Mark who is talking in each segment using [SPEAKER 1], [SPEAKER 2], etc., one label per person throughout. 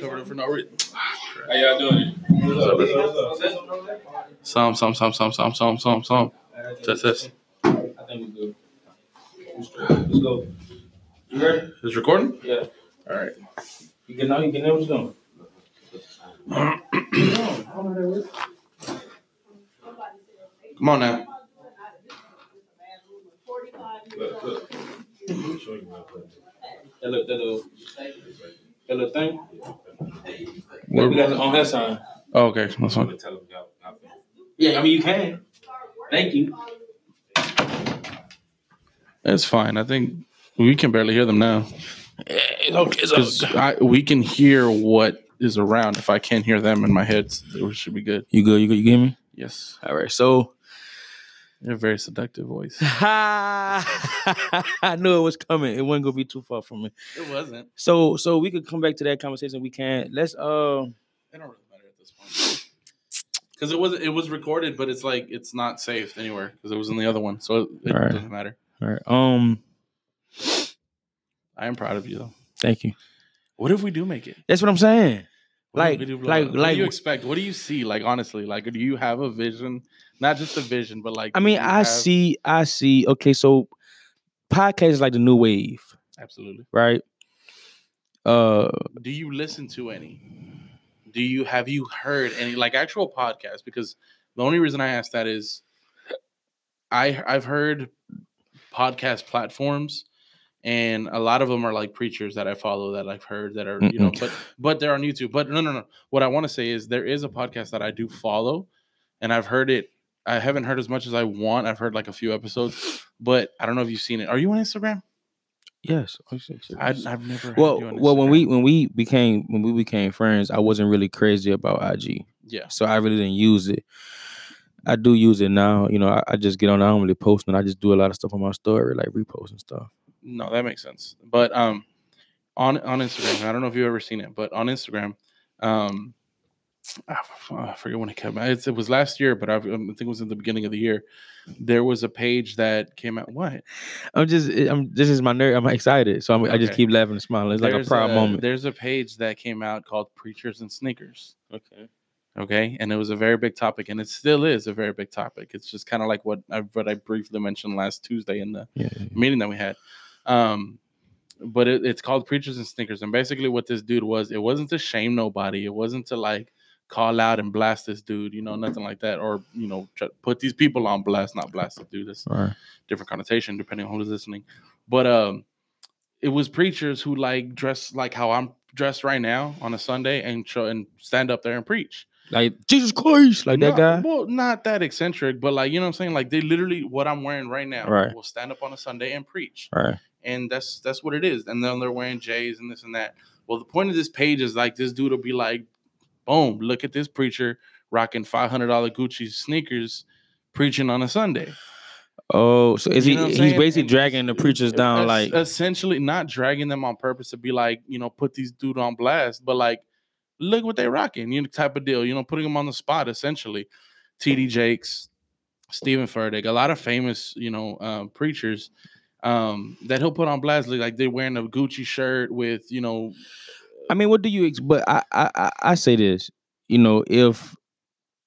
[SPEAKER 1] covered it for no reason.
[SPEAKER 2] How y'all doing? What's up?
[SPEAKER 1] Some, some, some, some, some, some, some, some. Test, test.
[SPEAKER 2] I think we're good. Let's go. You ready?
[SPEAKER 1] Is recording?
[SPEAKER 2] Yeah.
[SPEAKER 1] All right.
[SPEAKER 2] You can know you can know what you're doing.
[SPEAKER 1] Come on now.
[SPEAKER 2] That little, that little, that little thing. We got it on that side.
[SPEAKER 1] Oh, okay, that's fine.
[SPEAKER 2] Yeah, I mean you can. Thank you.
[SPEAKER 1] It's fine. I think we can barely hear them now.
[SPEAKER 2] It's okay.
[SPEAKER 1] Because I we can hear what is around. If I can't hear them in my head, it should be good.
[SPEAKER 2] You good? You good? You get me?
[SPEAKER 1] Yes.
[SPEAKER 2] All right. So
[SPEAKER 1] You have a very seductive voice.
[SPEAKER 2] I knew it was coming. It wasn't gonna be too far from me.
[SPEAKER 1] It wasn't.
[SPEAKER 2] So so we could come back to that conversation. We can't. Let's uh
[SPEAKER 1] It don't really matter at this point. Because it was it was recorded, but it's like it's not saved anywhere because it was in the other one, so it, it
[SPEAKER 2] Alright.
[SPEAKER 1] doesn't matter.
[SPEAKER 2] all right. Um
[SPEAKER 1] I am proud of you though.
[SPEAKER 2] thank you.
[SPEAKER 1] What if we do make it?
[SPEAKER 2] That's what I'm saying.
[SPEAKER 1] What
[SPEAKER 2] Like-
[SPEAKER 1] blow
[SPEAKER 2] like-
[SPEAKER 1] what
[SPEAKER 2] like-
[SPEAKER 1] do you expect? What do you see? Like honestly, like do you have a vision? Not just a vision, but like
[SPEAKER 2] I mean, I
[SPEAKER 1] have-
[SPEAKER 2] see, I see. Okay, so podcast is like the new wave,
[SPEAKER 1] absolutely.
[SPEAKER 2] right? Uh
[SPEAKER 1] Do you listen to any? Do you have you heard any like actual podcasts? Because the only reason I ask that is I I've heard podcast platforms and a lot of them are like preachers that I follow that I've heard that are you know but but they're on YouTube. But no no no. What I want to say is there is a podcast that I do follow and I've heard it I haven't heard as much as I want. I've heard like a few episodes, but I don't know if you've seen it. Are you on Instagram?
[SPEAKER 2] yes. Oh,
[SPEAKER 1] I. I've never.
[SPEAKER 2] well, well, when we when we became when we became friends, I wasn't really crazy about IG,
[SPEAKER 1] yeah,
[SPEAKER 2] so I really didn't use it. I do use it now. You know, I, I just get on. I don't really post, and I just do a lot of stuff on my story, like repost and stuff.
[SPEAKER 1] No, that makes sense. But um, on on Instagram, I don't know if you've ever seen it, but on Instagram, um, I forget when it came out. It's, it was last year, but I, I think it was in the beginning of the year. There was a page that came out. What?
[SPEAKER 2] I'm just, I'm. This is my nerd. I'm excited, so I'm, I just keep laughing and smiling. It's like a
[SPEAKER 1] There's
[SPEAKER 2] proud moment.
[SPEAKER 1] There's a page that came out called Preachers and Sneakers.
[SPEAKER 2] Okay.
[SPEAKER 1] okay and it was a very big topic and it still is a very big topic it's just kind of like what i what i briefly mentioned last tuesday in the
[SPEAKER 2] Yeah.
[SPEAKER 1] meeting that we had um but it, it's called preachers and sneakers and basically what this dude was it wasn't to shame nobody it wasn't to like call out and blast this dude you know nothing like that or you know put these people on blast not blast the dude that's
[SPEAKER 2] All right.
[SPEAKER 1] different connotation depending on who's listening but um it was preachers who like dress like how i'm dressed right now on a sunday and show and stand up there and preach
[SPEAKER 2] Like Jesus Christ, like that guy.
[SPEAKER 1] Well, not that eccentric, but like you know what I'm saying. Like they literally what I'm wearing right now.
[SPEAKER 2] Right.
[SPEAKER 1] Will stand up on a Sunday and preach,
[SPEAKER 2] right?
[SPEAKER 1] and that's that's what it is. And then they're wearing J's and this and that. Well, the point of this page is like this dude will be like, boom, look at this preacher rocking five hundred dollar Gucci sneakers, preaching on a Sunday.
[SPEAKER 2] Oh, so is
[SPEAKER 1] You
[SPEAKER 2] he? He's
[SPEAKER 1] saying?
[SPEAKER 2] basically
[SPEAKER 1] And
[SPEAKER 2] dragging the preachers down, like
[SPEAKER 1] essentially not dragging them on purpose to be like you know put these dude on blast, but like look what they're rocking, you know type of deal. You know putting them on the spot essentially. T.D. Jakes, Steven Furtick, a lot of famous you know um, preachers um, that he'll put on blast like they're wearing a Gucci shirt with you know
[SPEAKER 2] I mean, what do you? Ex- but I, I, I, I say this. You know, if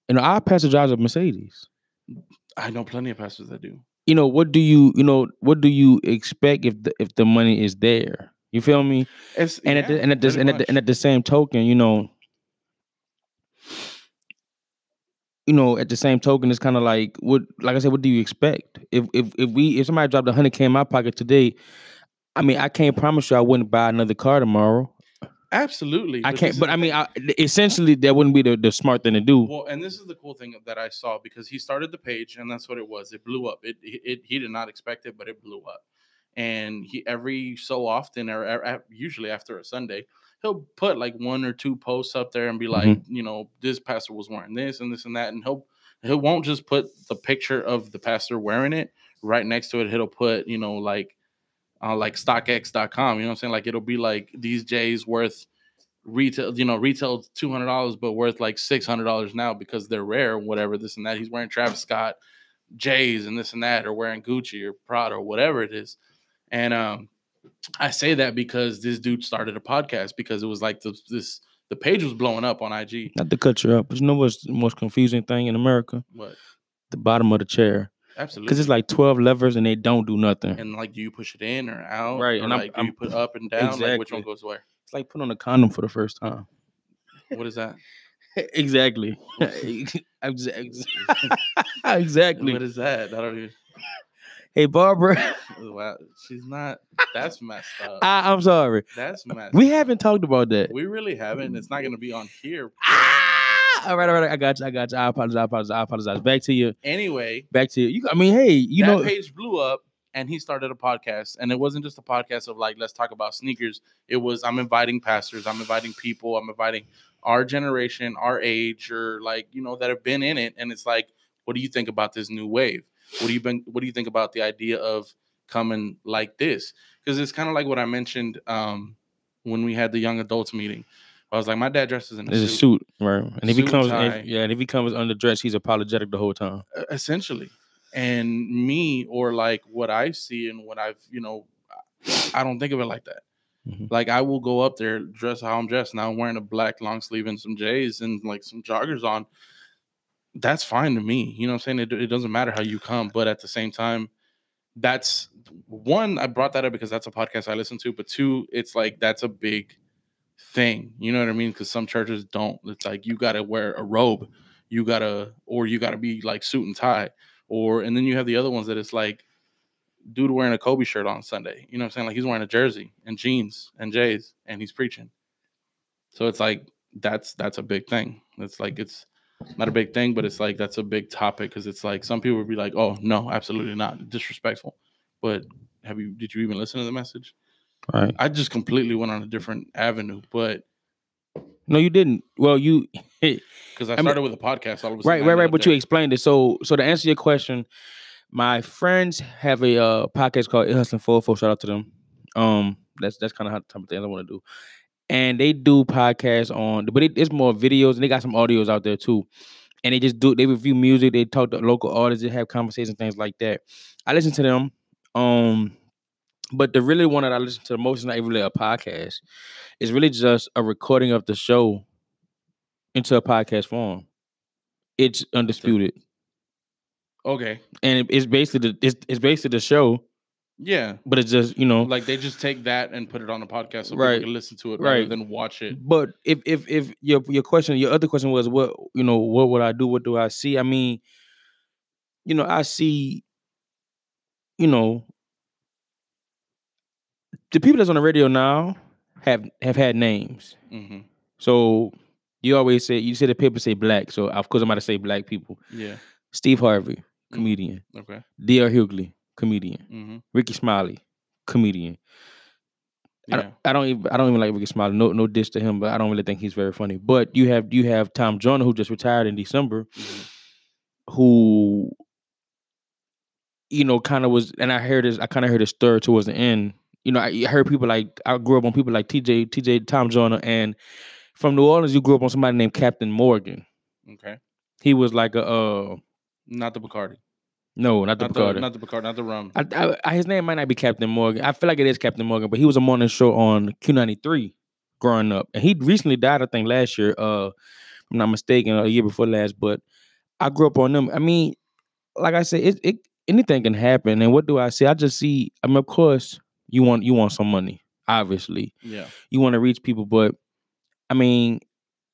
[SPEAKER 2] you know, our pastor drives a Mercedes.
[SPEAKER 1] I know plenty of pastors that do.
[SPEAKER 2] You know, what do you, you know, what do you expect if the if the money is there? You feel me?
[SPEAKER 1] It's,
[SPEAKER 2] And at the,
[SPEAKER 1] yeah,
[SPEAKER 2] and at the, and at the,
[SPEAKER 1] much.
[SPEAKER 2] and at the same token, you know, you know, at the same token, it's kind of like what, like I said, what do you expect? If if if we if somebody dropped a hundred k in my pocket today, I mean, I can't promise you I wouldn't buy another car tomorrow.
[SPEAKER 1] absolutely.
[SPEAKER 2] I can't, but I mean. I, essentially, that wouldn't be the, the smart thing to do.
[SPEAKER 1] Well, and this is the cool thing that I saw because he started the page, and that's what it was. It blew up. It, it, it he did not expect it, but it blew up. And he every so often, or, usually after a Sunday, he'll put like one or two posts up there and be like,
[SPEAKER 2] Mhm.
[SPEAKER 1] you know, this pastor was wearing this and this and that, and he'll he won't just put the picture of the pastor wearing it right next to it. He'll put, you know, like uh, like StockX.com. You know what I'm saying? Like it'll be like these J's worth retail, you know, retail two hundred dollars, but worth like six hundred dollars now because they're rare, whatever, this and that. He's wearing Travis Scott J's and this and that, or wearing Gucci or Prada or whatever it is. And um, I say that because this dude started a podcast because it was like this, this the page was blowing up on IG.
[SPEAKER 2] Not to cut you up, but you know what's the most confusing thing in America?
[SPEAKER 1] What?
[SPEAKER 2] The bottom of the chair.
[SPEAKER 1] Absolutely.
[SPEAKER 2] Because it's like 12 levers and they don't do nothing.
[SPEAKER 1] and like, do you push it in or out?
[SPEAKER 2] Right,
[SPEAKER 1] Or
[SPEAKER 2] and I'm-
[SPEAKER 1] like, do
[SPEAKER 2] I'm-
[SPEAKER 1] you put up and down? Like, which one goes where?
[SPEAKER 2] It's like putting on a condom for the first time.
[SPEAKER 1] What is that?
[SPEAKER 2] exactly. Ex- ex- exactly.
[SPEAKER 1] What is that? I don't even.
[SPEAKER 2] Hey, Barbara.
[SPEAKER 1] Wow, she's not. That's messed up.
[SPEAKER 2] I, I'm sorry.
[SPEAKER 1] That's messed.
[SPEAKER 2] We haven't talked about that.
[SPEAKER 1] we really haven't. It's not going to be on here.
[SPEAKER 2] Ah! All right, all right. I got you. I got you. I apologize. I apologize. I apologize. Back to you.
[SPEAKER 1] Anyway,
[SPEAKER 2] Back to you. You. I mean, hey, you
[SPEAKER 1] that
[SPEAKER 2] know.
[SPEAKER 1] page blew up, and he started a podcast. And it wasn't just a podcast of like, let's talk about sneakers. It was I'm inviting pastors. I'm inviting people. I'm inviting our generation, our age, or like you know that have been in it. And it's like, what do you think about this new wave? What do you been? What do you think about the idea of coming like this? Because it's kind of like what I mentioned um, when we had the young adults meeting. I was like, my dad dresses in a
[SPEAKER 2] There's a
[SPEAKER 1] suit,
[SPEAKER 2] suit, right? And if he
[SPEAKER 1] Suit,
[SPEAKER 2] comes, if, yeah, and if he comes underdressed, he's apologetic the whole time.
[SPEAKER 1] essentially. And me, or like what I see and what I've, you know, I don't think of it like that.
[SPEAKER 2] Mhm.
[SPEAKER 1] Like I will go up there dressed how I'm dressed. Now I'm wearing a black long sleeve and some J's and like some joggers on. That's fine to me. You know what I'm saying? It, it doesn't matter how you come, but at the same time, that's one, I brought that up because that's a podcast I listen to, but two, it's like that's a big thing. You know what I mean? Because some churches don't. It's like you gotta wear a robe, you gotta, or you gotta be like suit and tie, or and then you have the other ones that it's like dude wearing a Kobe shirt on Sunday. You know what I'm saying? Like he's wearing a jersey and jeans and J's and he's preaching. So it's like that's that's a big thing. It's like it's not a big thing, but it's like that's a big topic because it's like some people would be like, "Oh no, absolutely not, disrespectful." But have you did you even listen to the message?
[SPEAKER 2] Right?
[SPEAKER 1] I just completely went on a different avenue, but
[SPEAKER 2] No, you didn't. Well, you
[SPEAKER 1] because I
[SPEAKER 2] mean-
[SPEAKER 1] started with a podcast, all of a
[SPEAKER 2] right, right, right. But you explained it. So, so to answer your question, my friends have a uh, podcast called It Hustling Four Shout out to them. Um, that's that's kind of how the type of things I want to do. And they do podcasts on, but it, it's more videos, and they got some audios out there too. And they just do they review music, they talk to local artists, they have conversations, things like that. I listen to them. Um, but the really one that I listen to the most is not really a podcast. It's really just a recording of the show into a podcast form. It's undisputed,
[SPEAKER 1] okay,
[SPEAKER 2] and it- it's basically the it's, it's basically the show,
[SPEAKER 1] yeah,
[SPEAKER 2] but it's just you know.
[SPEAKER 1] like they just take that and put it on a podcast so
[SPEAKER 2] Right.
[SPEAKER 1] people can listen to it rather
[SPEAKER 2] Right.
[SPEAKER 1] than watch it.
[SPEAKER 2] But if if if your your question, your other question was what you know, what would I do? What do I see? I mean, you know, I see, you know, the people that's on the radio now have have had names.
[SPEAKER 1] hmm
[SPEAKER 2] So you always say you say the paper say black, so of course I'm about to say black people.
[SPEAKER 1] Yeah.
[SPEAKER 2] Steve Harvey,
[SPEAKER 1] Mm.
[SPEAKER 2] comedian.
[SPEAKER 1] Okay.
[SPEAKER 2] D.L. Hughley, comedian.
[SPEAKER 1] hmm
[SPEAKER 2] Rickey Smiley, comedian. I,
[SPEAKER 1] Yeah.
[SPEAKER 2] don't, I don't even I don't even like Rickey Smiley. No no diss to him, but I don't really think he's very funny. But you have you have Tom Joyner who just retired in December,
[SPEAKER 1] Mhm.
[SPEAKER 2] who you know kind of was, and I heard this. I kind of heard his stir towards the end. You know, I, I heard people like I grew up on people like T.J. T.J. Tom Joyner, and from New Orleans, you grew up on somebody named Captain Morgan.
[SPEAKER 1] Okay.
[SPEAKER 2] He was like a uh
[SPEAKER 1] Not the Bacardi.
[SPEAKER 2] No, not the
[SPEAKER 1] Not
[SPEAKER 2] Bacardi.
[SPEAKER 1] the, not the Bacardi. Not the rum.
[SPEAKER 2] I, I, his name might not be Captain Morgan. I feel like it is Captain Morgan, but he was a morning show on Q93 growing up. And he recently died, I think, last year, uh, if I'm not mistaken, a year before last. But I grew up on them. I mean, like I said, it, it anything can happen. And what do I see? I just see, I mean, of course, you want you want some money, obviously.
[SPEAKER 1] yeah.
[SPEAKER 2] You want to reach people, but I mean,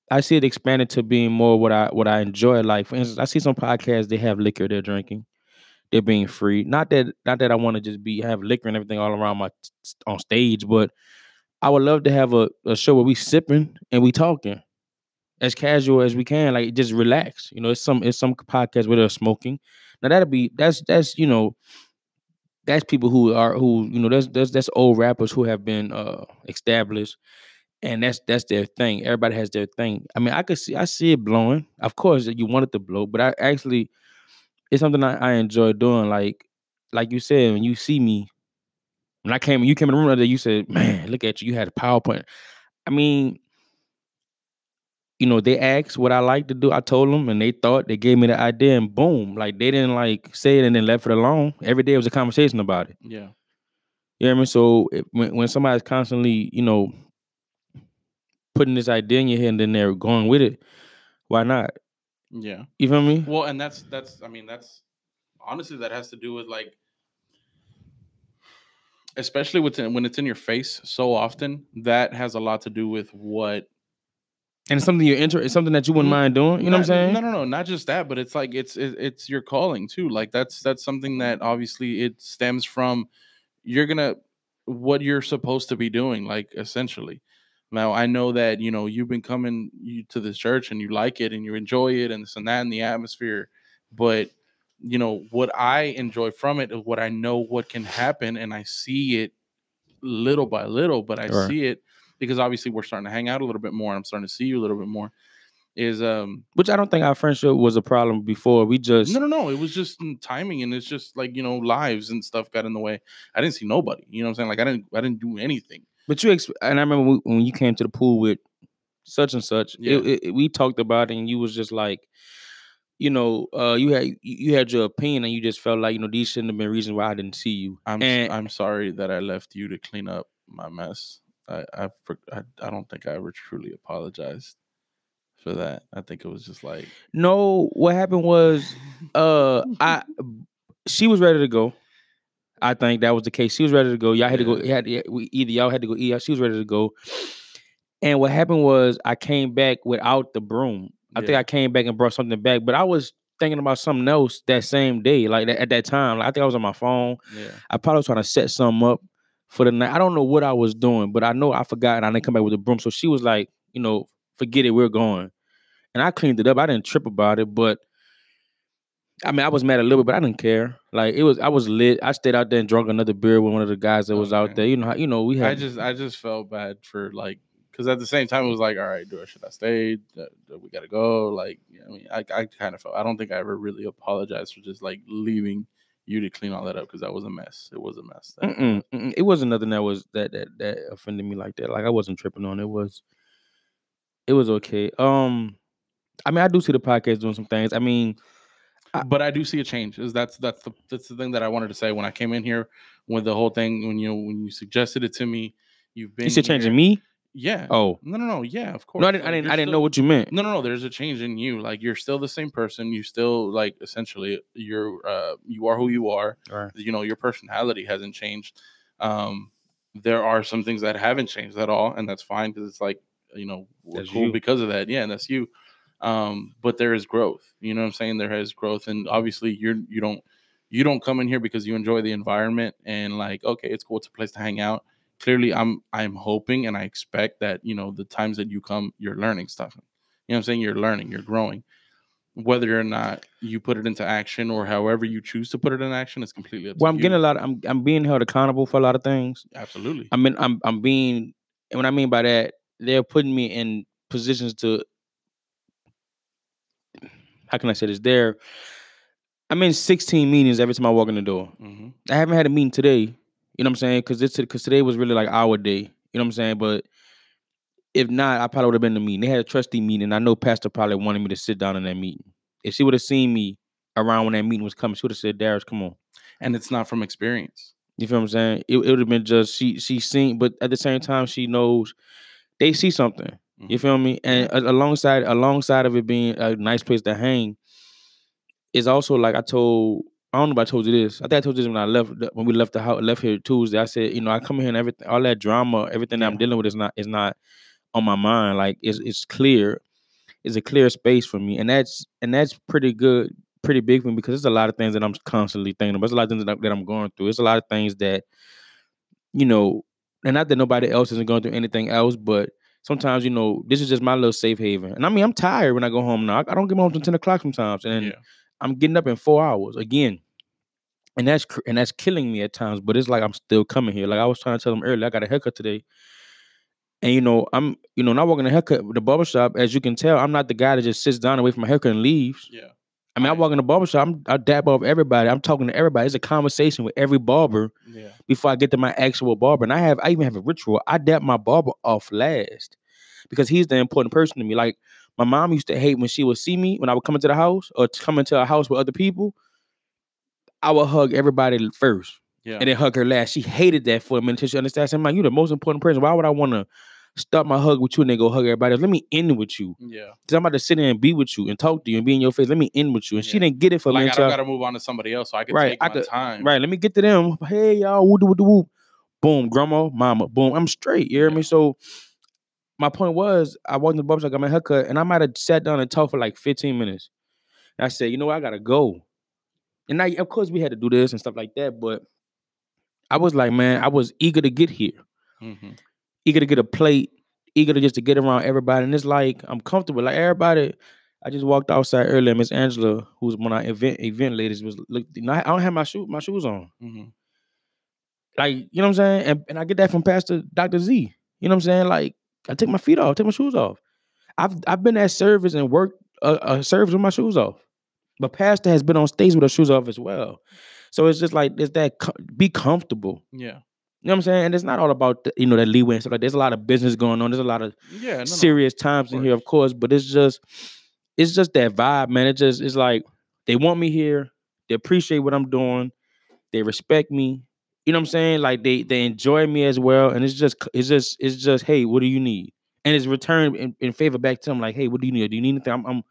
[SPEAKER 2] I see it expanded to being more what I what I enjoy. Like, for instance, I see some podcasts they have liquor they're drinking they're being free. Not that not that I want to just be have liquor and everything all around my on stage, but I would love to have a, a show where we sipping and we talking as casual as we can, like just relax. You know, it's some it's some podcasts where they're smoking. Now that'll be that's that's you know that's people who are who you know that's that's that's old rappers who have been uh established and that's that's their thing. Everybody has their thing. I mean, I could see I see it blowing. Of course, you want it to blow, but I actually it's something I, I enjoy doing. Like like you said, when you see me, when I came, when you came in the room the other day, you said, "Man, look at you! You had a PowerPoint." I mean, you know, they asked what I like to do. I told them, and they thought they gave me the idea, and boom, like they didn't like say it and then left it alone. Every day was a conversation about it.
[SPEAKER 1] Yeah.
[SPEAKER 2] You know what I mean? So if, when when somebody's constantly, you know, putting this idea in your head and then they're going with it, why not?
[SPEAKER 1] Yeah.
[SPEAKER 2] You feel me?
[SPEAKER 1] Well, and that's that's I mean that's honestly that has to do with like especially with when it's in your face so often that has a lot to do with what
[SPEAKER 2] and it's something you're inter it's something that you wouldn't
[SPEAKER 1] mm-hmm.
[SPEAKER 2] mind doing. You know what I'm saying?
[SPEAKER 1] No, no, no, not just that, but it's like it's it, it's your calling too. Like that's that's something that obviously it stems from you're gonna what you're supposed to be doing, like essentially. Now I know that you know you've been coming you to this church and you like it and you enjoy it and this and that and the atmosphere, but you know what I enjoy from it is what I know what can happen and I see it little by little, but I
[SPEAKER 2] Right.
[SPEAKER 1] see it because obviously we're starting to hang out a little bit more. and I'm starting to see you a little bit more. Is um
[SPEAKER 2] Which I don't think our friendship was a problem before. We just
[SPEAKER 1] no no no it was just timing and it's just like you know lives and stuff got in the way. I didn't see nobody. You know what I'm saying? Like I didn't I didn't do anything.
[SPEAKER 2] But you ex- and I remember when- you came to the pool with such and such.
[SPEAKER 1] Yeah.
[SPEAKER 2] it- it- we talked about it, and you was just like, you know, uh, you had you- had your opinion, and you just felt like you know these shouldn't have been reasons why I didn't see you.
[SPEAKER 1] I'm
[SPEAKER 2] and
[SPEAKER 1] I'm sorry that I left you to clean up my mess. I I, I I don't think I ever truly apologized for that. I think it was just like
[SPEAKER 2] no, what happened was, uh, I she was ready to go. I think that was the case. She was ready to go. Y'all had to go.
[SPEAKER 1] Yeah.
[SPEAKER 2] Had yeah, we, either y'all had to go. Either she was ready to go. And what happened was I came back without the broom. I think I came back and brought something back, but I was thinking about something else that same day, like that, at that time. Like, I think I was on my phone.
[SPEAKER 1] yeah
[SPEAKER 2] I probably was trying to set something up for the night. I don't know what I was doing, but I know I forgot and I didn't come back with the broom. So she was like, you know, forget it, we're going. And I cleaned it up. I didn't trip about it, but I mean, I was mad a little bit, but I didn't care. Like it was, I was lit. I stayed out there and drunk another beer with one of the guys that was out there. You know, how, you know, we had
[SPEAKER 1] I just I just felt bad for like because at the same time it was like all right do I should I stay Do- do we gotta go like I mean I I kind of felt I don't think I ever really apologized for just like leaving you to clean all that up because that was a mess it was a mess
[SPEAKER 2] Mm-mm, mm-mm. It wasn't nothing that was that that that offended me like that. Like I wasn't tripping on it. was it was okay. Um I mean I do see the podcast doing some things. I mean
[SPEAKER 1] but I do see a change. Is that's that's the that's the thing that I wanted to say when I came in here with the whole thing when you know when you suggested it to me. You've been
[SPEAKER 2] you said changing
[SPEAKER 1] here-
[SPEAKER 2] me?
[SPEAKER 1] Yeah.
[SPEAKER 2] Oh.
[SPEAKER 1] No, no, no. Yeah, of course.
[SPEAKER 2] No, I didn't I didn't
[SPEAKER 1] you're
[SPEAKER 2] I didn't know what you meant.
[SPEAKER 1] No, no, no. There's a change in you. Like you're still the same person. You still like essentially you're uh you are who you are.
[SPEAKER 2] Right.
[SPEAKER 1] You know, your personality hasn't changed. Um there are some things that haven't changed at all, and that's fine because it's like, you know, we're
[SPEAKER 2] That's
[SPEAKER 1] cool
[SPEAKER 2] you.
[SPEAKER 1] because of that. Yeah, and that's you. Um, but there is growth. You know what I'm saying? There is growth, and obviously you're you don't you don't come in here because you enjoy the environment and like, okay, it's cool, it's a place to hang out. Clearly, I'm I'm hoping and I expect that, you know, the times that you come, you're learning stuff. You know what I'm saying? You're learning, you're growing. Whether or not you put it into action or however you choose to put it in action, it's completely up to
[SPEAKER 2] Well, I'm
[SPEAKER 1] you.
[SPEAKER 2] getting a lot of, I'm I'm being held accountable for a lot of things.
[SPEAKER 1] Absolutely.
[SPEAKER 2] I mean, I'm I'm being, and what I mean by that, they're putting me in positions to. How can I say this? They're, I'm in 16 meetings every time I walk in the door.
[SPEAKER 1] hmm
[SPEAKER 2] I haven't had a meeting today. You know what I'm saying? Because this because today was really like our day. You know what I'm saying? But if not, I probably would have been to the meeting. They had a trustee meeting. I know Pastor probably wanted me to sit down in that meeting. If she would have seen me around when that meeting was coming, she would have said, "Darius, come on."
[SPEAKER 1] And it's not from experience.
[SPEAKER 2] You feel what I'm saying? It, it would have been just she she seen, but at the same time she knows they see something. You
[SPEAKER 1] Mhm.
[SPEAKER 2] feel me? And alongside alongside of it being a nice place to hang, is also like I told. I don't know if I told you this. I think I told you this when I left when we left the house left here Tuesday. I said, you know, I come here and everything, all that drama, everything that I'm dealing with is not is not on my mind. Like it's it's clear. It's a clear space for me, and that's and that's pretty good, pretty big for me because there's a lot of things that I'm constantly thinking about. There's a lot of things that I'm going through. It's a lot of things that, you know, and not that nobody else isn't going through anything else, but sometimes you know this is just my little safe haven. And I mean, I'm tired when I go home now. I, I don't get home until ten o'clock sometimes, and
[SPEAKER 1] yeah.
[SPEAKER 2] I'm getting up in four hours again. And that's and that's killing me at times, but it's like I'm still coming here. Like I was trying to tell them earlier, I got a haircut today. And you know, I'm you know, not walking the haircut the barber shop, as you can tell, I'm not the guy that just sits down away from my haircut and leaves.
[SPEAKER 1] Yeah.
[SPEAKER 2] I mean, I walk in the barber shop, I'm I dab off everybody. I'm talking to everybody. It's a conversation with every barber
[SPEAKER 1] Yeah.
[SPEAKER 2] before I get to my actual barber. And I have I even have a ritual. I dab my barber off last because he's the important person to me. Like my mom used to hate when she would see me when I would come into the house or come into a house with other people. I would hug everybody first
[SPEAKER 1] Yeah.
[SPEAKER 2] and then hug her last. She hated that for a minute until she understands. I'm like, you're the most important person. Why would I want to start my hug with you and then go hug everybody else. Let me end with you.
[SPEAKER 1] Yeah.
[SPEAKER 2] Cause I'm about to sit there and be with you and talk to you and be in your face. Let me end with you. And she didn't get it for me
[SPEAKER 1] Like I gotta move on to somebody else, so I can
[SPEAKER 2] Right,
[SPEAKER 1] take
[SPEAKER 2] I
[SPEAKER 1] my
[SPEAKER 2] could-
[SPEAKER 1] time.
[SPEAKER 2] Right, let me get to them. Hey y'all, woo woo whoop. Boom, grandma, mama, boom. I'm straight. You hear
[SPEAKER 1] Yeah.
[SPEAKER 2] me? So my point was, I walked in the barber shop, got my haircut, and I might have sat down and talked for like 15 minutes. And I said, you know what, I gotta go. And I, of course, we had to do this and stuff like that, but I was like, man, I was eager to get here,
[SPEAKER 1] Mhm.
[SPEAKER 2] Eager to get a plate, eager to just to get around everybody. And it's like I'm comfortable. Like everybody, I just walked outside earlier. Miss Angela, who's one of our event event ladies, was look. I don't have my shoe my shoes on.
[SPEAKER 1] Mhm.
[SPEAKER 2] Like, you know what I'm saying? And, and I get that from Pastor Dr. Z. You know what I'm saying? Like, I take my feet off, take my shoes off. I've I've been at service and worked a, a service with my shoes off. But Pastor has been on stage with her shoes off as well. So it's just like it's that be comfortable.
[SPEAKER 1] Yeah.
[SPEAKER 2] You know what I'm saying? And it's not all about the, you know that leeway and stuff like. There's a lot of business going on. There's a lot of
[SPEAKER 1] Yeah. No, no.
[SPEAKER 2] serious times in here, of course. But it's just it's just that vibe, man. It just it's like they want me here. They appreciate what I'm doing. They respect me. You know what I'm saying? Like they they enjoy me as well. And it's just it's just it's just hey, what do you need? And it's returned in, in favor back to them. Like, hey, what do you need? Do you need anything? I'm I'm,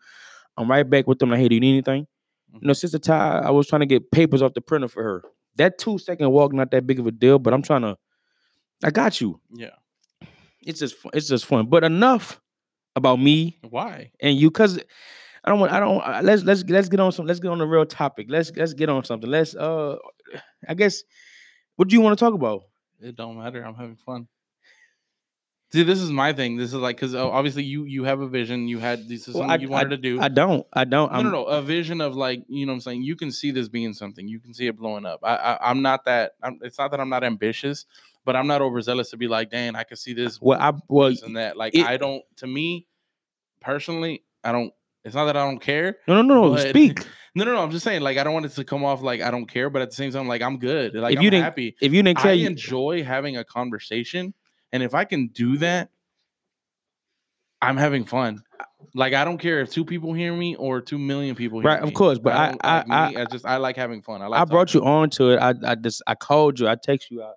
[SPEAKER 2] I'm right back with them. Like, hey, do you need anything? You mm-hmm. know, Sister Ty, I was trying to get papers off the printer for her. That two second walk not that big of a deal, but I'm trying to. I got you.
[SPEAKER 1] Yeah.
[SPEAKER 2] It's just fun. It's just fun. But enough about me
[SPEAKER 1] Why?
[SPEAKER 2] and you, cause I don't want. I don't. Let's let's let's get on some. Let's get on the real topic. Let's let's get on something. Let's uh, I guess. What do you want to talk about?
[SPEAKER 1] It don't matter. I'm having fun. See, this is my thing. This is like because oh, obviously you you have a vision. You had this is
[SPEAKER 2] Well,
[SPEAKER 1] something
[SPEAKER 2] I-
[SPEAKER 1] you wanted to do.
[SPEAKER 2] I don't. I don't.
[SPEAKER 1] no,
[SPEAKER 2] I'm,
[SPEAKER 1] no, no. A vision of like you know what I'm saying. You can see this being something. You can see it blowing up. I, I I'm not that. I'm, it's not that I'm not ambitious, but I'm not overzealous to be like, Dan, I can see this.
[SPEAKER 2] Well, I well.
[SPEAKER 1] and that. Like
[SPEAKER 2] it-
[SPEAKER 1] I don't. To me, personally, I don't. It's not that I don't care.
[SPEAKER 2] No, no, no. no, Speak.
[SPEAKER 1] No, no, no. I'm just saying. Like I don't want it to come off like I don't care, but at the same time, like I'm good. Like
[SPEAKER 2] If
[SPEAKER 1] I'm
[SPEAKER 2] you didn't
[SPEAKER 1] happy.
[SPEAKER 2] If you didn't
[SPEAKER 1] I enjoy having a conversation, and if I can do that, I'm having fun. Like I don't care if two people hear me or two million people hear
[SPEAKER 2] Right,
[SPEAKER 1] me.
[SPEAKER 2] of course, but I-
[SPEAKER 1] don't-
[SPEAKER 2] I-
[SPEAKER 1] like
[SPEAKER 2] I-
[SPEAKER 1] I just I like having fun. I like.
[SPEAKER 2] I brought you on to it. I I just I called you. I text you out.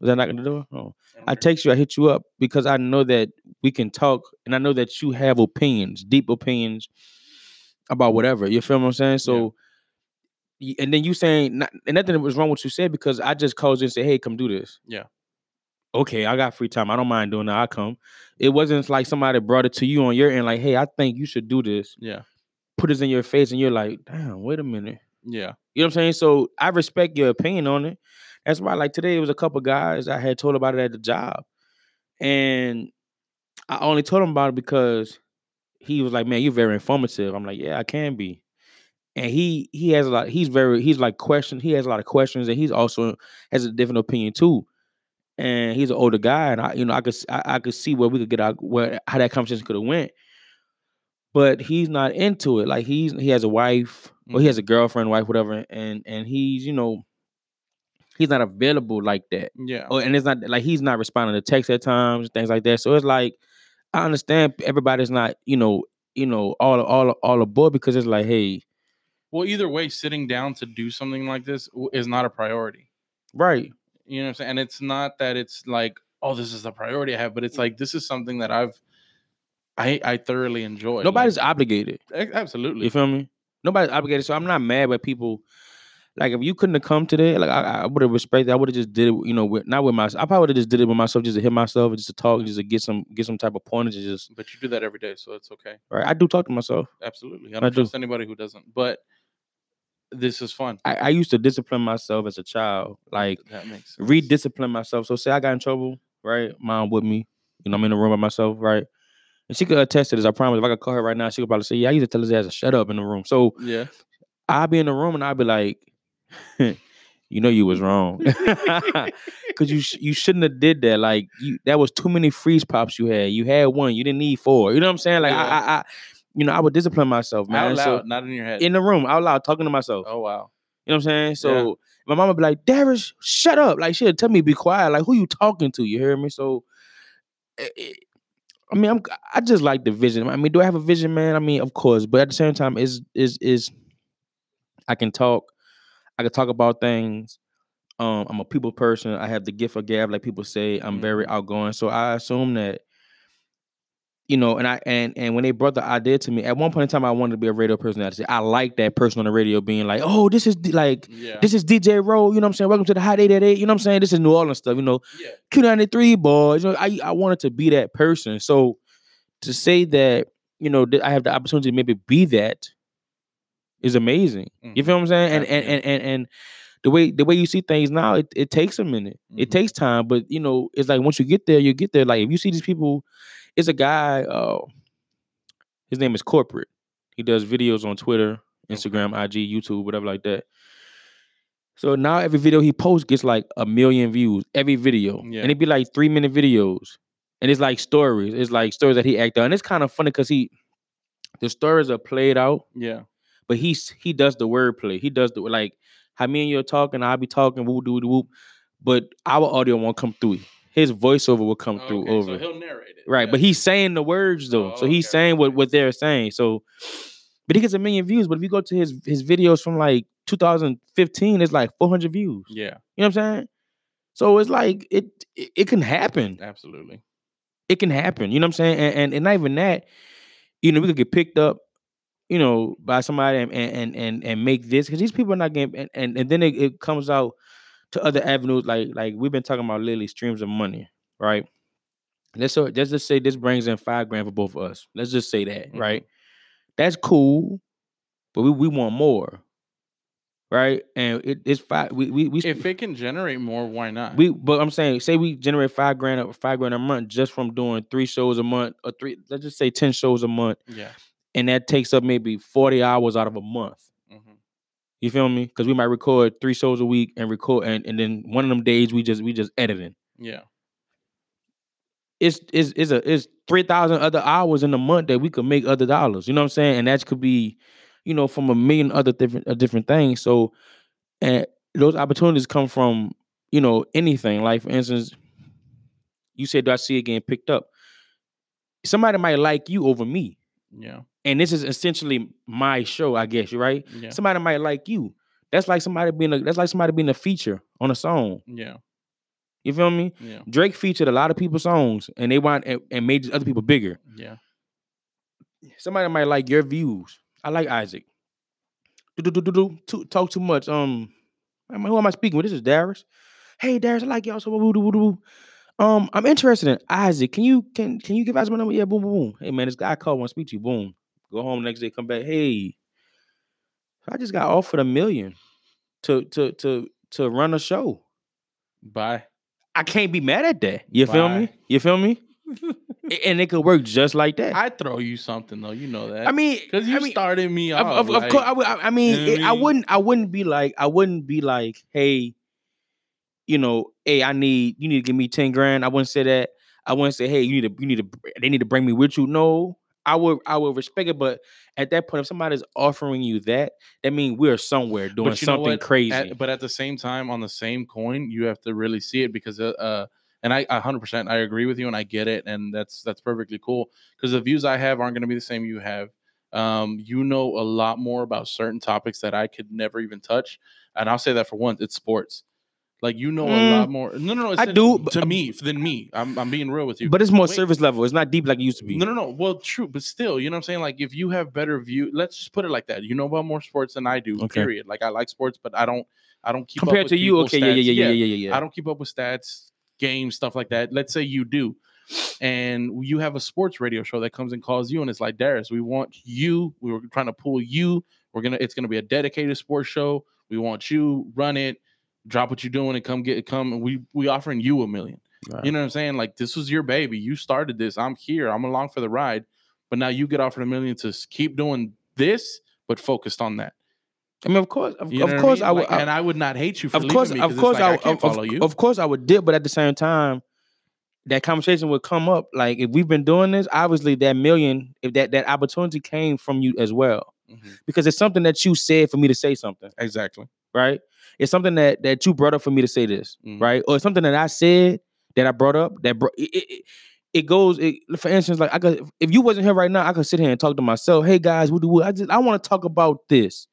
[SPEAKER 2] Was that knocking the door? Oh. I mm-hmm. text you, I hit you up because I know that we can talk and I know that you have opinions, deep opinions about whatever. You feel what I'm saying? So y- and then you saying not, and nothing was wrong with what you said because I just called you and said, Hey, come do this.
[SPEAKER 1] Yeah.
[SPEAKER 2] Okay, I got free time. I don't mind doing that. I come. It wasn't like somebody brought it to you on your end, like, hey, I think you should do this.
[SPEAKER 1] Yeah,
[SPEAKER 2] Put this in your face, and you're like, damn, wait a minute.
[SPEAKER 1] yeah,
[SPEAKER 2] You know what I'm saying? So I respect your opinion on it. That's why, like today, it was a couple guys I had told about it at the job, and I only told him about it because he was like, "Man, you're very informative." I'm like, "Yeah, I can be." And he he has a lot. He's very he's like question. He has a lot of questions, and he's also has a different opinion too. And he's an older guy, and I you know I could I, I could see where we could get out where how that conversation could have went. But he's not into it. Like he's he has a wife, or he mm-hmm. has a girlfriend, wife, whatever, and and he's you know he's not available like that.
[SPEAKER 1] yeah.
[SPEAKER 2] Oh, and it's not like he's not responding to text at times, things like that. So it's like I understand everybody's not, you know, you know, all all all aboard because it's like, hey,
[SPEAKER 1] Well, either way, sitting down to do something like this is not a priority.
[SPEAKER 2] right,
[SPEAKER 1] You know what I'm saying? And it's not that it's like, oh, this is the priority I have, but it's mm. like this is something that I've I I thoroughly enjoy. Like,
[SPEAKER 2] nobody's obligated.
[SPEAKER 1] Eh, absolutely.
[SPEAKER 2] You feel me? Nobody's obligated. So I'm not mad with people. Like if you couldn't have come today, like I, I would have respected. I would have just did it, you know, with, not with myself. I probably would have just did it with myself, just to hit myself, just to talk, just to get some get some type of pointers, just
[SPEAKER 1] but you do that every day, so it's okay.
[SPEAKER 2] right. I do talk to myself.
[SPEAKER 1] Absolutely. I
[SPEAKER 2] I
[SPEAKER 1] don't
[SPEAKER 2] do.
[SPEAKER 1] trust anybody who doesn't. But this is fun.
[SPEAKER 2] I, I used to discipline myself as a child, like
[SPEAKER 1] that makes sense.
[SPEAKER 2] rediscipline myself. So say I got in trouble, right? Mom with me, you know, I'm in the room by myself, right? And she could attest to this. I promise. If I could call her right now, she could probably say, "Yeah, I used to tell his ass to shut up in the room." So
[SPEAKER 1] Yeah.
[SPEAKER 2] I'll be in the room and I'll be like, "You know, you was wrong, because you sh- you shouldn't have did that. Like you, that was too many freeze pops you had. You had one, you didn't need four. You know what I'm saying? Like I,
[SPEAKER 1] Yeah.
[SPEAKER 2] I, I, you know, I would discipline myself, man.
[SPEAKER 1] Out
[SPEAKER 2] So
[SPEAKER 1] loud, not in your head.
[SPEAKER 2] in the room, out loud, talking to myself.
[SPEAKER 1] oh wow.
[SPEAKER 2] You know what I'm saying? So my mama be like, Darius, shut up. Like she'll tell me be quiet. Like who you talking to? You hear me? So eh, eh, I mean, I'm I just like the vision. I mean, do I have a vision, man? I mean, of course, but at the same time, is is is I can talk, I can talk about things. Um, I'm a people person. I have the gift of gab, like people say. I'm very outgoing. So I assume that you know, and I and and when they brought the idea to me, at one point in time, I wanted to be a radio personality. I like that person on the radio being like, "Oh, this is D- like
[SPEAKER 1] Yeah.
[SPEAKER 2] this is DJ Rowe." You know what I'm saying? Welcome to the Hot Eight at Eight. You know what I'm saying? This is New Orleans stuff. You know,
[SPEAKER 1] yeah.
[SPEAKER 2] Q93 boys. You know, I I wanted to be that person. So to say that, you know, I have the opportunity to maybe be that is amazing. You
[SPEAKER 1] Mhm.
[SPEAKER 2] feel what I'm saying? And and and and, and the way the way you see things now, it, it takes a minute. It
[SPEAKER 1] Mhm.
[SPEAKER 2] takes time, but you know, it's like once you get there, you get there. Like if you see these people, it's a guy. Uh, his name is Corporate. He does videos on Twitter, Instagram, IG, YouTube, whatever like that. So now every video he posts gets like a million views every video,
[SPEAKER 1] Yeah.
[SPEAKER 2] and it'd be like three minute videos, and it's like stories. It's like stories that he act out, and it's kind of funny because he, the stories are played out,
[SPEAKER 1] Yeah.
[SPEAKER 2] but he's he does the wordplay. He does the like how me and you are talking, I'll be talking, whoop doo whoop, but our audio won't come through. His voiceover will come through
[SPEAKER 1] Okay,
[SPEAKER 2] over.
[SPEAKER 1] So he'll narrate it.
[SPEAKER 2] Right,
[SPEAKER 1] yeah.
[SPEAKER 2] but he's saying the words though.
[SPEAKER 1] Oh,
[SPEAKER 2] so he's
[SPEAKER 1] okay,
[SPEAKER 2] saying what, what they're saying. So but he gets a million views. But if you go to his his videos from like 2015, it's like 400 views.
[SPEAKER 1] Yeah.
[SPEAKER 2] You know what I'm saying? So it's like it it, it can happen.
[SPEAKER 1] Absolutely.
[SPEAKER 2] It can happen. You know what I'm saying? And, and and not even that, you know, we could get picked up, you know, by somebody and and and and make this because these people are not getting and and, and then it, it comes out to other avenues like like we've been talking about lately, streams of money, right? Let's so let's just say this brings in five grand for both of us. Let's just say that,
[SPEAKER 1] Mhm.
[SPEAKER 2] right? That's cool, but we, we want more, right? And it, it's five. We we we,
[SPEAKER 1] If it can generate more, why not?
[SPEAKER 2] we but I'm saying, say we generate five grand a- five grand a month just from doing three shows a month or three. Let's just say ten shows a month,
[SPEAKER 1] yeah.
[SPEAKER 2] and that takes up maybe forty hours out of a month. You feel me? Because we might record three shows a week and record, and, and then one of them days we just we just editing.
[SPEAKER 1] Yeah.
[SPEAKER 2] it's it's it's a it's three thousand other hours in a month that we could make other dollars. You know what I'm saying? And that could be, you know, from a million other different uh, different things. So, and those opportunities come from you know anything. Like for instance, you said, "Do I see it getting picked up?" Somebody might like you over me,
[SPEAKER 1] Yeah.
[SPEAKER 2] and this is essentially my show, I guess. Right?
[SPEAKER 1] Yeah.
[SPEAKER 2] Somebody might like you. That's like somebody being a that's like somebody being a feature on a song.
[SPEAKER 1] Yeah.
[SPEAKER 2] You feel me?
[SPEAKER 1] Yeah.
[SPEAKER 2] Drake featured a lot of people's songs, and they want and, and made other people bigger.
[SPEAKER 1] Yeah.
[SPEAKER 2] somebody might like your views. I like Isaac. Do do do do do. Too, talk too much. Um, who am I speaking with? This is Darius. Hey Darius, I like y'all. So woo, woo, woo, woo. Um, I'm interested in Isaac. Can you can can you give Isaac my number? Yeah, boom, boom, boom. Hey man, this guy called, want to speak to you. Boom. Go home the next day, come back. Hey, I just got offered a million to to to to run a show.
[SPEAKER 1] Bye.
[SPEAKER 2] I can't be mad at that. You feel me? You feel me? And it could work just like that. I,
[SPEAKER 1] throw you something though. You know that.
[SPEAKER 2] I mean,
[SPEAKER 1] because you
[SPEAKER 2] I mean,
[SPEAKER 1] started me off.
[SPEAKER 2] of, of
[SPEAKER 1] like,
[SPEAKER 2] course, I, I, mean,
[SPEAKER 1] You know
[SPEAKER 2] it-
[SPEAKER 1] I
[SPEAKER 2] I wouldn't, I wouldn't be like, I wouldn't be like, hey, you know, hey, I need, you need to give me ten grand. I wouldn't say that. I wouldn't say, hey, you need to, you need to, they need to bring me with you. No, I would, I would respect it, but at that point, if somebody's offering you that, that means we're somewhere doing
[SPEAKER 1] But you know
[SPEAKER 2] something crazy.
[SPEAKER 1] At- but at the same time, on the same coin, you have to really see it because, uh, uh and I, a hundred percent, I agree with you, and I get it, and that's that's perfectly cool because the views I have aren't going to be the same you have. Um, you know a lot more about certain topics that I could never even touch, and I'll say that for once, it's sports. Like you know a
[SPEAKER 2] Mm,
[SPEAKER 1] lot more. No, no, no. It's
[SPEAKER 2] I do, but-
[SPEAKER 1] to me than me. I'm I'm being real with you.
[SPEAKER 2] but it's more
[SPEAKER 1] Wait.
[SPEAKER 2] service level. It's not deep like it used to be.
[SPEAKER 1] No, no, no. Well, true, but still, you know what I'm saying? Like, if you have better view, let's just put it like that. You know about more sports than I do.
[SPEAKER 2] Okay.
[SPEAKER 1] Period. Like, I like sports, but I don't. I don't keep up
[SPEAKER 2] Compared
[SPEAKER 1] with
[SPEAKER 2] to you, okay, yeah, yeah, yeah, yeah, yeah, yeah, yeah.
[SPEAKER 1] I don't keep up with stats, games, stuff like that. Let's say you do, and you have a sports radio show that comes and calls you, and it's like, Darius, we want you. We were trying to pull you. We're gonna. It's gonna be a dedicated sports show. We want you run it. Drop what you're doing and come get come. And we we offering you a million.
[SPEAKER 2] Right.
[SPEAKER 1] You know what I'm saying? Like this was your baby. You started this. I'm here. I'm along for the ride. But now you get offered a million to keep doing this, but focused on that.
[SPEAKER 2] I mean, of course, of,
[SPEAKER 1] You know
[SPEAKER 2] of course,
[SPEAKER 1] mean?
[SPEAKER 2] I would.
[SPEAKER 1] Like,
[SPEAKER 2] I-
[SPEAKER 1] and I would not hate you for
[SPEAKER 2] of course,
[SPEAKER 1] me,
[SPEAKER 2] of course,
[SPEAKER 1] like,
[SPEAKER 2] I,
[SPEAKER 1] I
[SPEAKER 2] would-
[SPEAKER 1] can't
[SPEAKER 2] of,
[SPEAKER 1] follow
[SPEAKER 2] of,
[SPEAKER 1] you.
[SPEAKER 2] of course I would dip, but at the same time, that conversation would come up. Like if we've been doing this, obviously that million, if that that opportunity came from you as well,
[SPEAKER 1] Mhm.
[SPEAKER 2] because it's something that you said for me to say something,
[SPEAKER 1] Exactly.
[SPEAKER 2] right? It's something that that you brought up for me to say this,
[SPEAKER 1] Mhm.
[SPEAKER 2] right? Or it's something that I said that I brought up that it, it, it- goes. It, for instance, like I could, if you wasn't here right now, I could sit here and talk to myself. Hey guys, what do? I just I want to talk about this,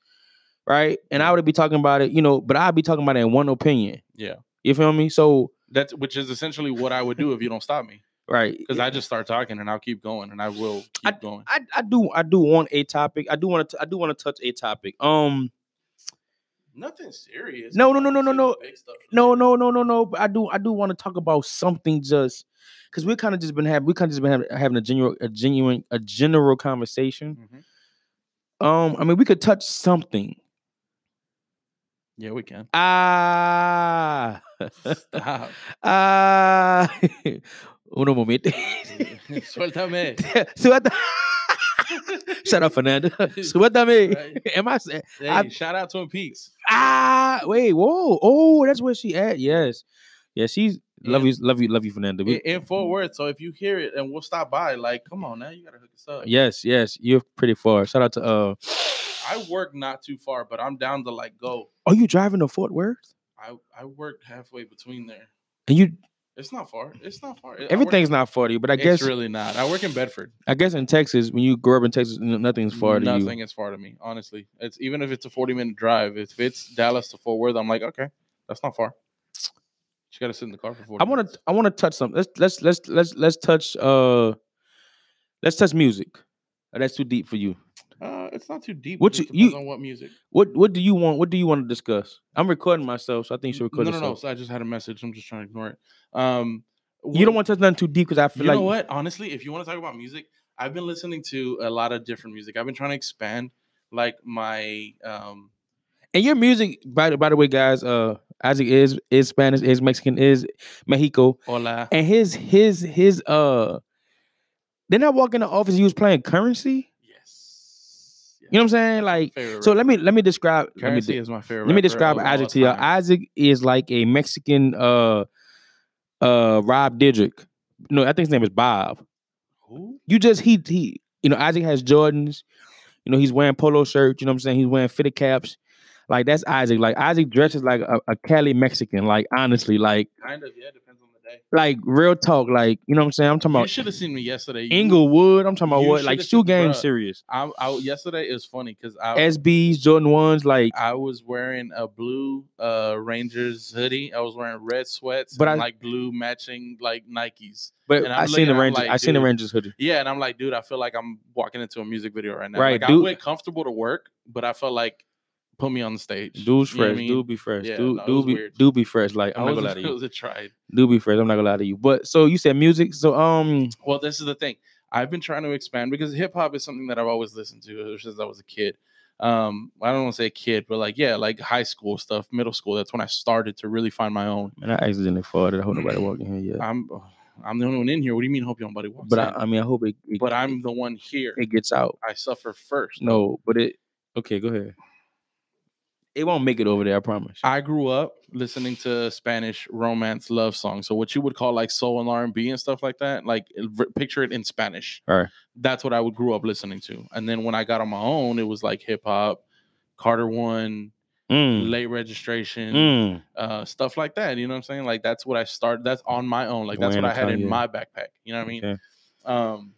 [SPEAKER 2] right? And I would be talking about it, you know, but I'd be talking about it in one opinion.
[SPEAKER 1] Yeah.
[SPEAKER 2] You feel me? So
[SPEAKER 1] That's which is essentially what I would do if you don't stop me.
[SPEAKER 2] right.
[SPEAKER 1] because I just start talking and I'll keep going and I will keep going.
[SPEAKER 2] I, I do I do want a topic. I do want to I do want to touch a topic. Um
[SPEAKER 1] Nothing serious.
[SPEAKER 2] No, no, no, no, no, no.
[SPEAKER 1] big stuff for
[SPEAKER 2] no no no no no. But I do I do want to talk about something just because we kind of just been having we kind of just been having, having a genuine a genuine a general conversation.
[SPEAKER 1] Mhm.
[SPEAKER 2] Um, I mean we could touch something.
[SPEAKER 1] Yeah, we can.
[SPEAKER 2] Ah
[SPEAKER 1] Stop.
[SPEAKER 2] ah. Uno momento.
[SPEAKER 1] Suéltame.
[SPEAKER 2] Suelta. Shut out Fernando. Suéltame.
[SPEAKER 1] Right.
[SPEAKER 2] Am I saying?
[SPEAKER 1] Hey,
[SPEAKER 2] I-
[SPEAKER 1] shout out Twin Peaks.
[SPEAKER 2] Ah, wait, whoa, oh, that's where she at. Yes, yeah, she's love you, love you, love you, Fernando.
[SPEAKER 1] in,
[SPEAKER 2] We-
[SPEAKER 1] in Fort Worth. So if you hear it and we'll stop by, like, come on now, you gotta hook us up.
[SPEAKER 2] yes, yes, you're pretty far. Shout out to uh,
[SPEAKER 1] I work not too far, but I'm down to like go.
[SPEAKER 2] are you driving to Fort Worth?
[SPEAKER 1] I I work halfway between there.
[SPEAKER 2] And you,
[SPEAKER 1] It's not far. It's not far.
[SPEAKER 2] Everything's not far to you, but I
[SPEAKER 1] it's
[SPEAKER 2] guess,
[SPEAKER 1] really not. I work in Bedford.
[SPEAKER 2] I guess in Texas, when you grow up in Texas, nothing's far to
[SPEAKER 1] Nothing
[SPEAKER 2] you.
[SPEAKER 1] is far to me. Honestly, it's even if it's a 40 minute drive. If it's Dallas to Fort Worth, I'm like, okay, that's not far. You got to sit in the car for 40.
[SPEAKER 2] I want to, I want to touch something. Let's, let's, let's, let's, let's touch, uh, let's touch music. That's too deep for you.
[SPEAKER 1] It's not too deep.
[SPEAKER 2] What
[SPEAKER 1] What
[SPEAKER 2] you- you-
[SPEAKER 1] on what music.
[SPEAKER 2] What, what do you want? What do you want to discuss? I'm recording myself, so I think you should
[SPEAKER 1] No,
[SPEAKER 2] record
[SPEAKER 1] no, no.
[SPEAKER 2] yourself.
[SPEAKER 1] So I just had a message. I'm just trying to ignore it. Um,
[SPEAKER 2] You don't want to touch nothing too deep because I feel
[SPEAKER 1] you
[SPEAKER 2] like you
[SPEAKER 1] know what? Honestly, if you want to talk about music, I've been listening to a lot of different music. I've been trying to expand like my um
[SPEAKER 2] And your music, by the by the way, guys, uh, Isaac is is Spanish, is Mexican, is Mexico,
[SPEAKER 1] hola.
[SPEAKER 2] and his his his uh, then I walk in the office, he was playing
[SPEAKER 1] Curren$y.
[SPEAKER 2] You know what I'm saying? Like,
[SPEAKER 1] Favorite
[SPEAKER 2] so let me let me describe. Let me,
[SPEAKER 1] is my favorite.
[SPEAKER 2] let me describe Isaac to you. Isaac is like a Mexican uh uh Rob Didrick. No, I think his name is Bob.
[SPEAKER 1] Who?
[SPEAKER 2] You just he he you know Isaac has Jordans. You know he's wearing polo shirts. You know what I'm saying? He's wearing fitted caps. Like that's Isaac. Like Isaac dresses like a, a Cali Mexican. Like honestly, like
[SPEAKER 1] Kind of. Yeah, depends on the day.
[SPEAKER 2] like real talk. Like you know what I'm saying? I'm talking about.
[SPEAKER 1] You
[SPEAKER 2] about
[SPEAKER 1] should have seen me yesterday. You-
[SPEAKER 2] Inglewood. I'm talking about
[SPEAKER 1] you
[SPEAKER 2] what like
[SPEAKER 1] shoulda
[SPEAKER 2] shoe
[SPEAKER 1] seen-
[SPEAKER 2] game
[SPEAKER 1] bruh.
[SPEAKER 2] serious.
[SPEAKER 1] I, I yesterday it was funny because I
[SPEAKER 2] SBs, Jordan ones. Like
[SPEAKER 1] I was wearing a blue uh Rangers hoodie. I was wearing red sweats,
[SPEAKER 2] But
[SPEAKER 1] and
[SPEAKER 2] I-
[SPEAKER 1] like blue matching like Nikes.
[SPEAKER 2] but
[SPEAKER 1] and I'm
[SPEAKER 2] I seen
[SPEAKER 1] looking,
[SPEAKER 2] the
[SPEAKER 1] I'm
[SPEAKER 2] Rangers.
[SPEAKER 1] like,
[SPEAKER 2] I seen the
[SPEAKER 1] dude,
[SPEAKER 2] Rangers hoodie.
[SPEAKER 1] Yeah, and I'm like, dude, I feel like I'm walking into a music video right now.
[SPEAKER 2] Right,
[SPEAKER 1] like, I
[SPEAKER 2] dude-
[SPEAKER 1] went comfortable to work, but I felt like put me on the stage.
[SPEAKER 2] Dude's
[SPEAKER 1] You know
[SPEAKER 2] fresh.
[SPEAKER 1] I mean?
[SPEAKER 2] Dude be fresh.
[SPEAKER 1] Yeah,
[SPEAKER 2] dude,
[SPEAKER 1] no, it
[SPEAKER 2] dude be
[SPEAKER 1] weird.
[SPEAKER 2] dude be fresh. Like
[SPEAKER 1] I
[SPEAKER 2] I'm not
[SPEAKER 1] was,
[SPEAKER 2] gonna lie to
[SPEAKER 1] it
[SPEAKER 2] you.
[SPEAKER 1] was a tried.
[SPEAKER 2] Dude be fresh. I'm not gonna lie to you. But so you said music. So um,
[SPEAKER 1] Well, this is the thing. I've been trying to expand because hip hop is something that I've always listened to since I was a kid. Um, I don't want to say kid, but like yeah, like high school stuff, middle school. That's when I started to really find my own.
[SPEAKER 2] man, I accidentally farted. I hope nobody walking here yet.
[SPEAKER 1] I'm I'm the only one in here. What do you mean? Hope nobody wants
[SPEAKER 2] But
[SPEAKER 1] in?
[SPEAKER 2] I, I mean, I hope it. it
[SPEAKER 1] but I'm the one here.
[SPEAKER 2] it gets out.
[SPEAKER 1] I suffer first.
[SPEAKER 2] No, but it. Okay, go ahead. It won't make it over there. I promise.
[SPEAKER 1] I grew up listening to Spanish romance love songs. So what you would call like soul and R and B and stuff like that. Like v- picture it in Spanish.
[SPEAKER 2] Alright.
[SPEAKER 1] That's what I would grew up listening to. And then when I got on my own, it was like hip hop, Carter One,
[SPEAKER 2] Mm,
[SPEAKER 1] late registration,
[SPEAKER 2] mm.
[SPEAKER 1] uh, stuff like that. You know what I'm saying? Like that's what I started. That's on my own. Like that's what I had in
[SPEAKER 2] Kanye.
[SPEAKER 1] my backpack. You know what I mean?
[SPEAKER 2] Okay.
[SPEAKER 1] Um,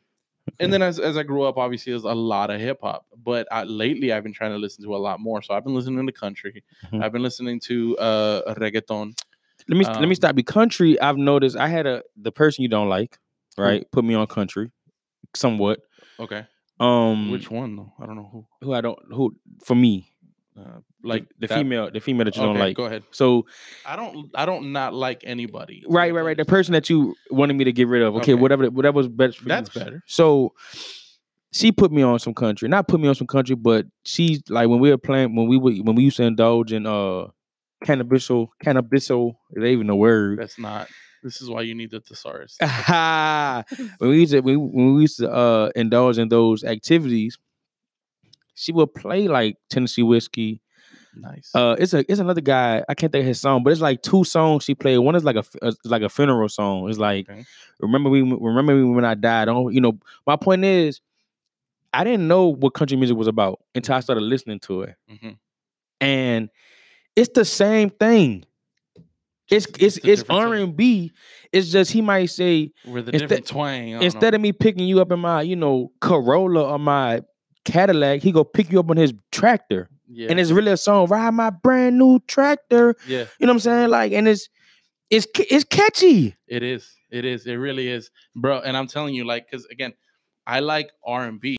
[SPEAKER 1] and then as, as I grew up, obviously, there's a lot of hip hop. But I, lately, I've been trying to listen to a lot more. So I've been listening to country.
[SPEAKER 2] Mhm.
[SPEAKER 1] I've been listening to uh, reggaeton.
[SPEAKER 2] Let me let me
[SPEAKER 1] Um,
[SPEAKER 2] stop you. Country. I've noticed. I had a the person you don't like, right? Put me on country, somewhat.
[SPEAKER 1] Okay.
[SPEAKER 2] Um,
[SPEAKER 1] Which one though? I don't know who.
[SPEAKER 2] who I don't who for me
[SPEAKER 1] Uh,
[SPEAKER 2] like the
[SPEAKER 1] that-
[SPEAKER 2] female the female that you don't like.
[SPEAKER 1] Go ahead.
[SPEAKER 2] So
[SPEAKER 1] I don't. I don't not like anybody.
[SPEAKER 2] right, right, right. The person that you wanted me to get rid of. Okay,
[SPEAKER 1] Okay.
[SPEAKER 2] whatever whatever was best for
[SPEAKER 1] That's
[SPEAKER 2] you.
[SPEAKER 1] better.
[SPEAKER 2] So she put me on some country. Not put me on some country, but she like when we were playing when we would when we used to indulge in uh cannabisal cannabisal is that even a word?
[SPEAKER 1] That's not. This is why you need the thesaurus.
[SPEAKER 2] when we used to when we used to uh indulge in those activities, she will play like Tennessee whiskey.
[SPEAKER 1] nice.
[SPEAKER 2] Uh, it's a it's another guy. I can't think of his song, but it's like two songs she played. One is like a, f- uh, like a funeral song. It's like
[SPEAKER 1] Okay.
[SPEAKER 2] remember me remember me when I died. Don't you know? My point is, I didn't know what country music was about until I started listening to it,
[SPEAKER 1] Mhm.
[SPEAKER 2] and it's the same thing. It's it's it's R and B. It's just he might say
[SPEAKER 1] With a
[SPEAKER 2] instead-
[SPEAKER 1] different twang.
[SPEAKER 2] Instead
[SPEAKER 1] know.
[SPEAKER 2] of me picking you up in my you know Corolla or my Cadillac, he go pick you up on his tractor,
[SPEAKER 1] yeah,
[SPEAKER 2] and it's really a song. Ride my brand new tractor.
[SPEAKER 1] yeah,
[SPEAKER 2] You know what I'm saying? Like, and it's it's it's catchy.
[SPEAKER 1] it is. It is. It really is, bro. And I'm telling you, like, because again, I like R and B.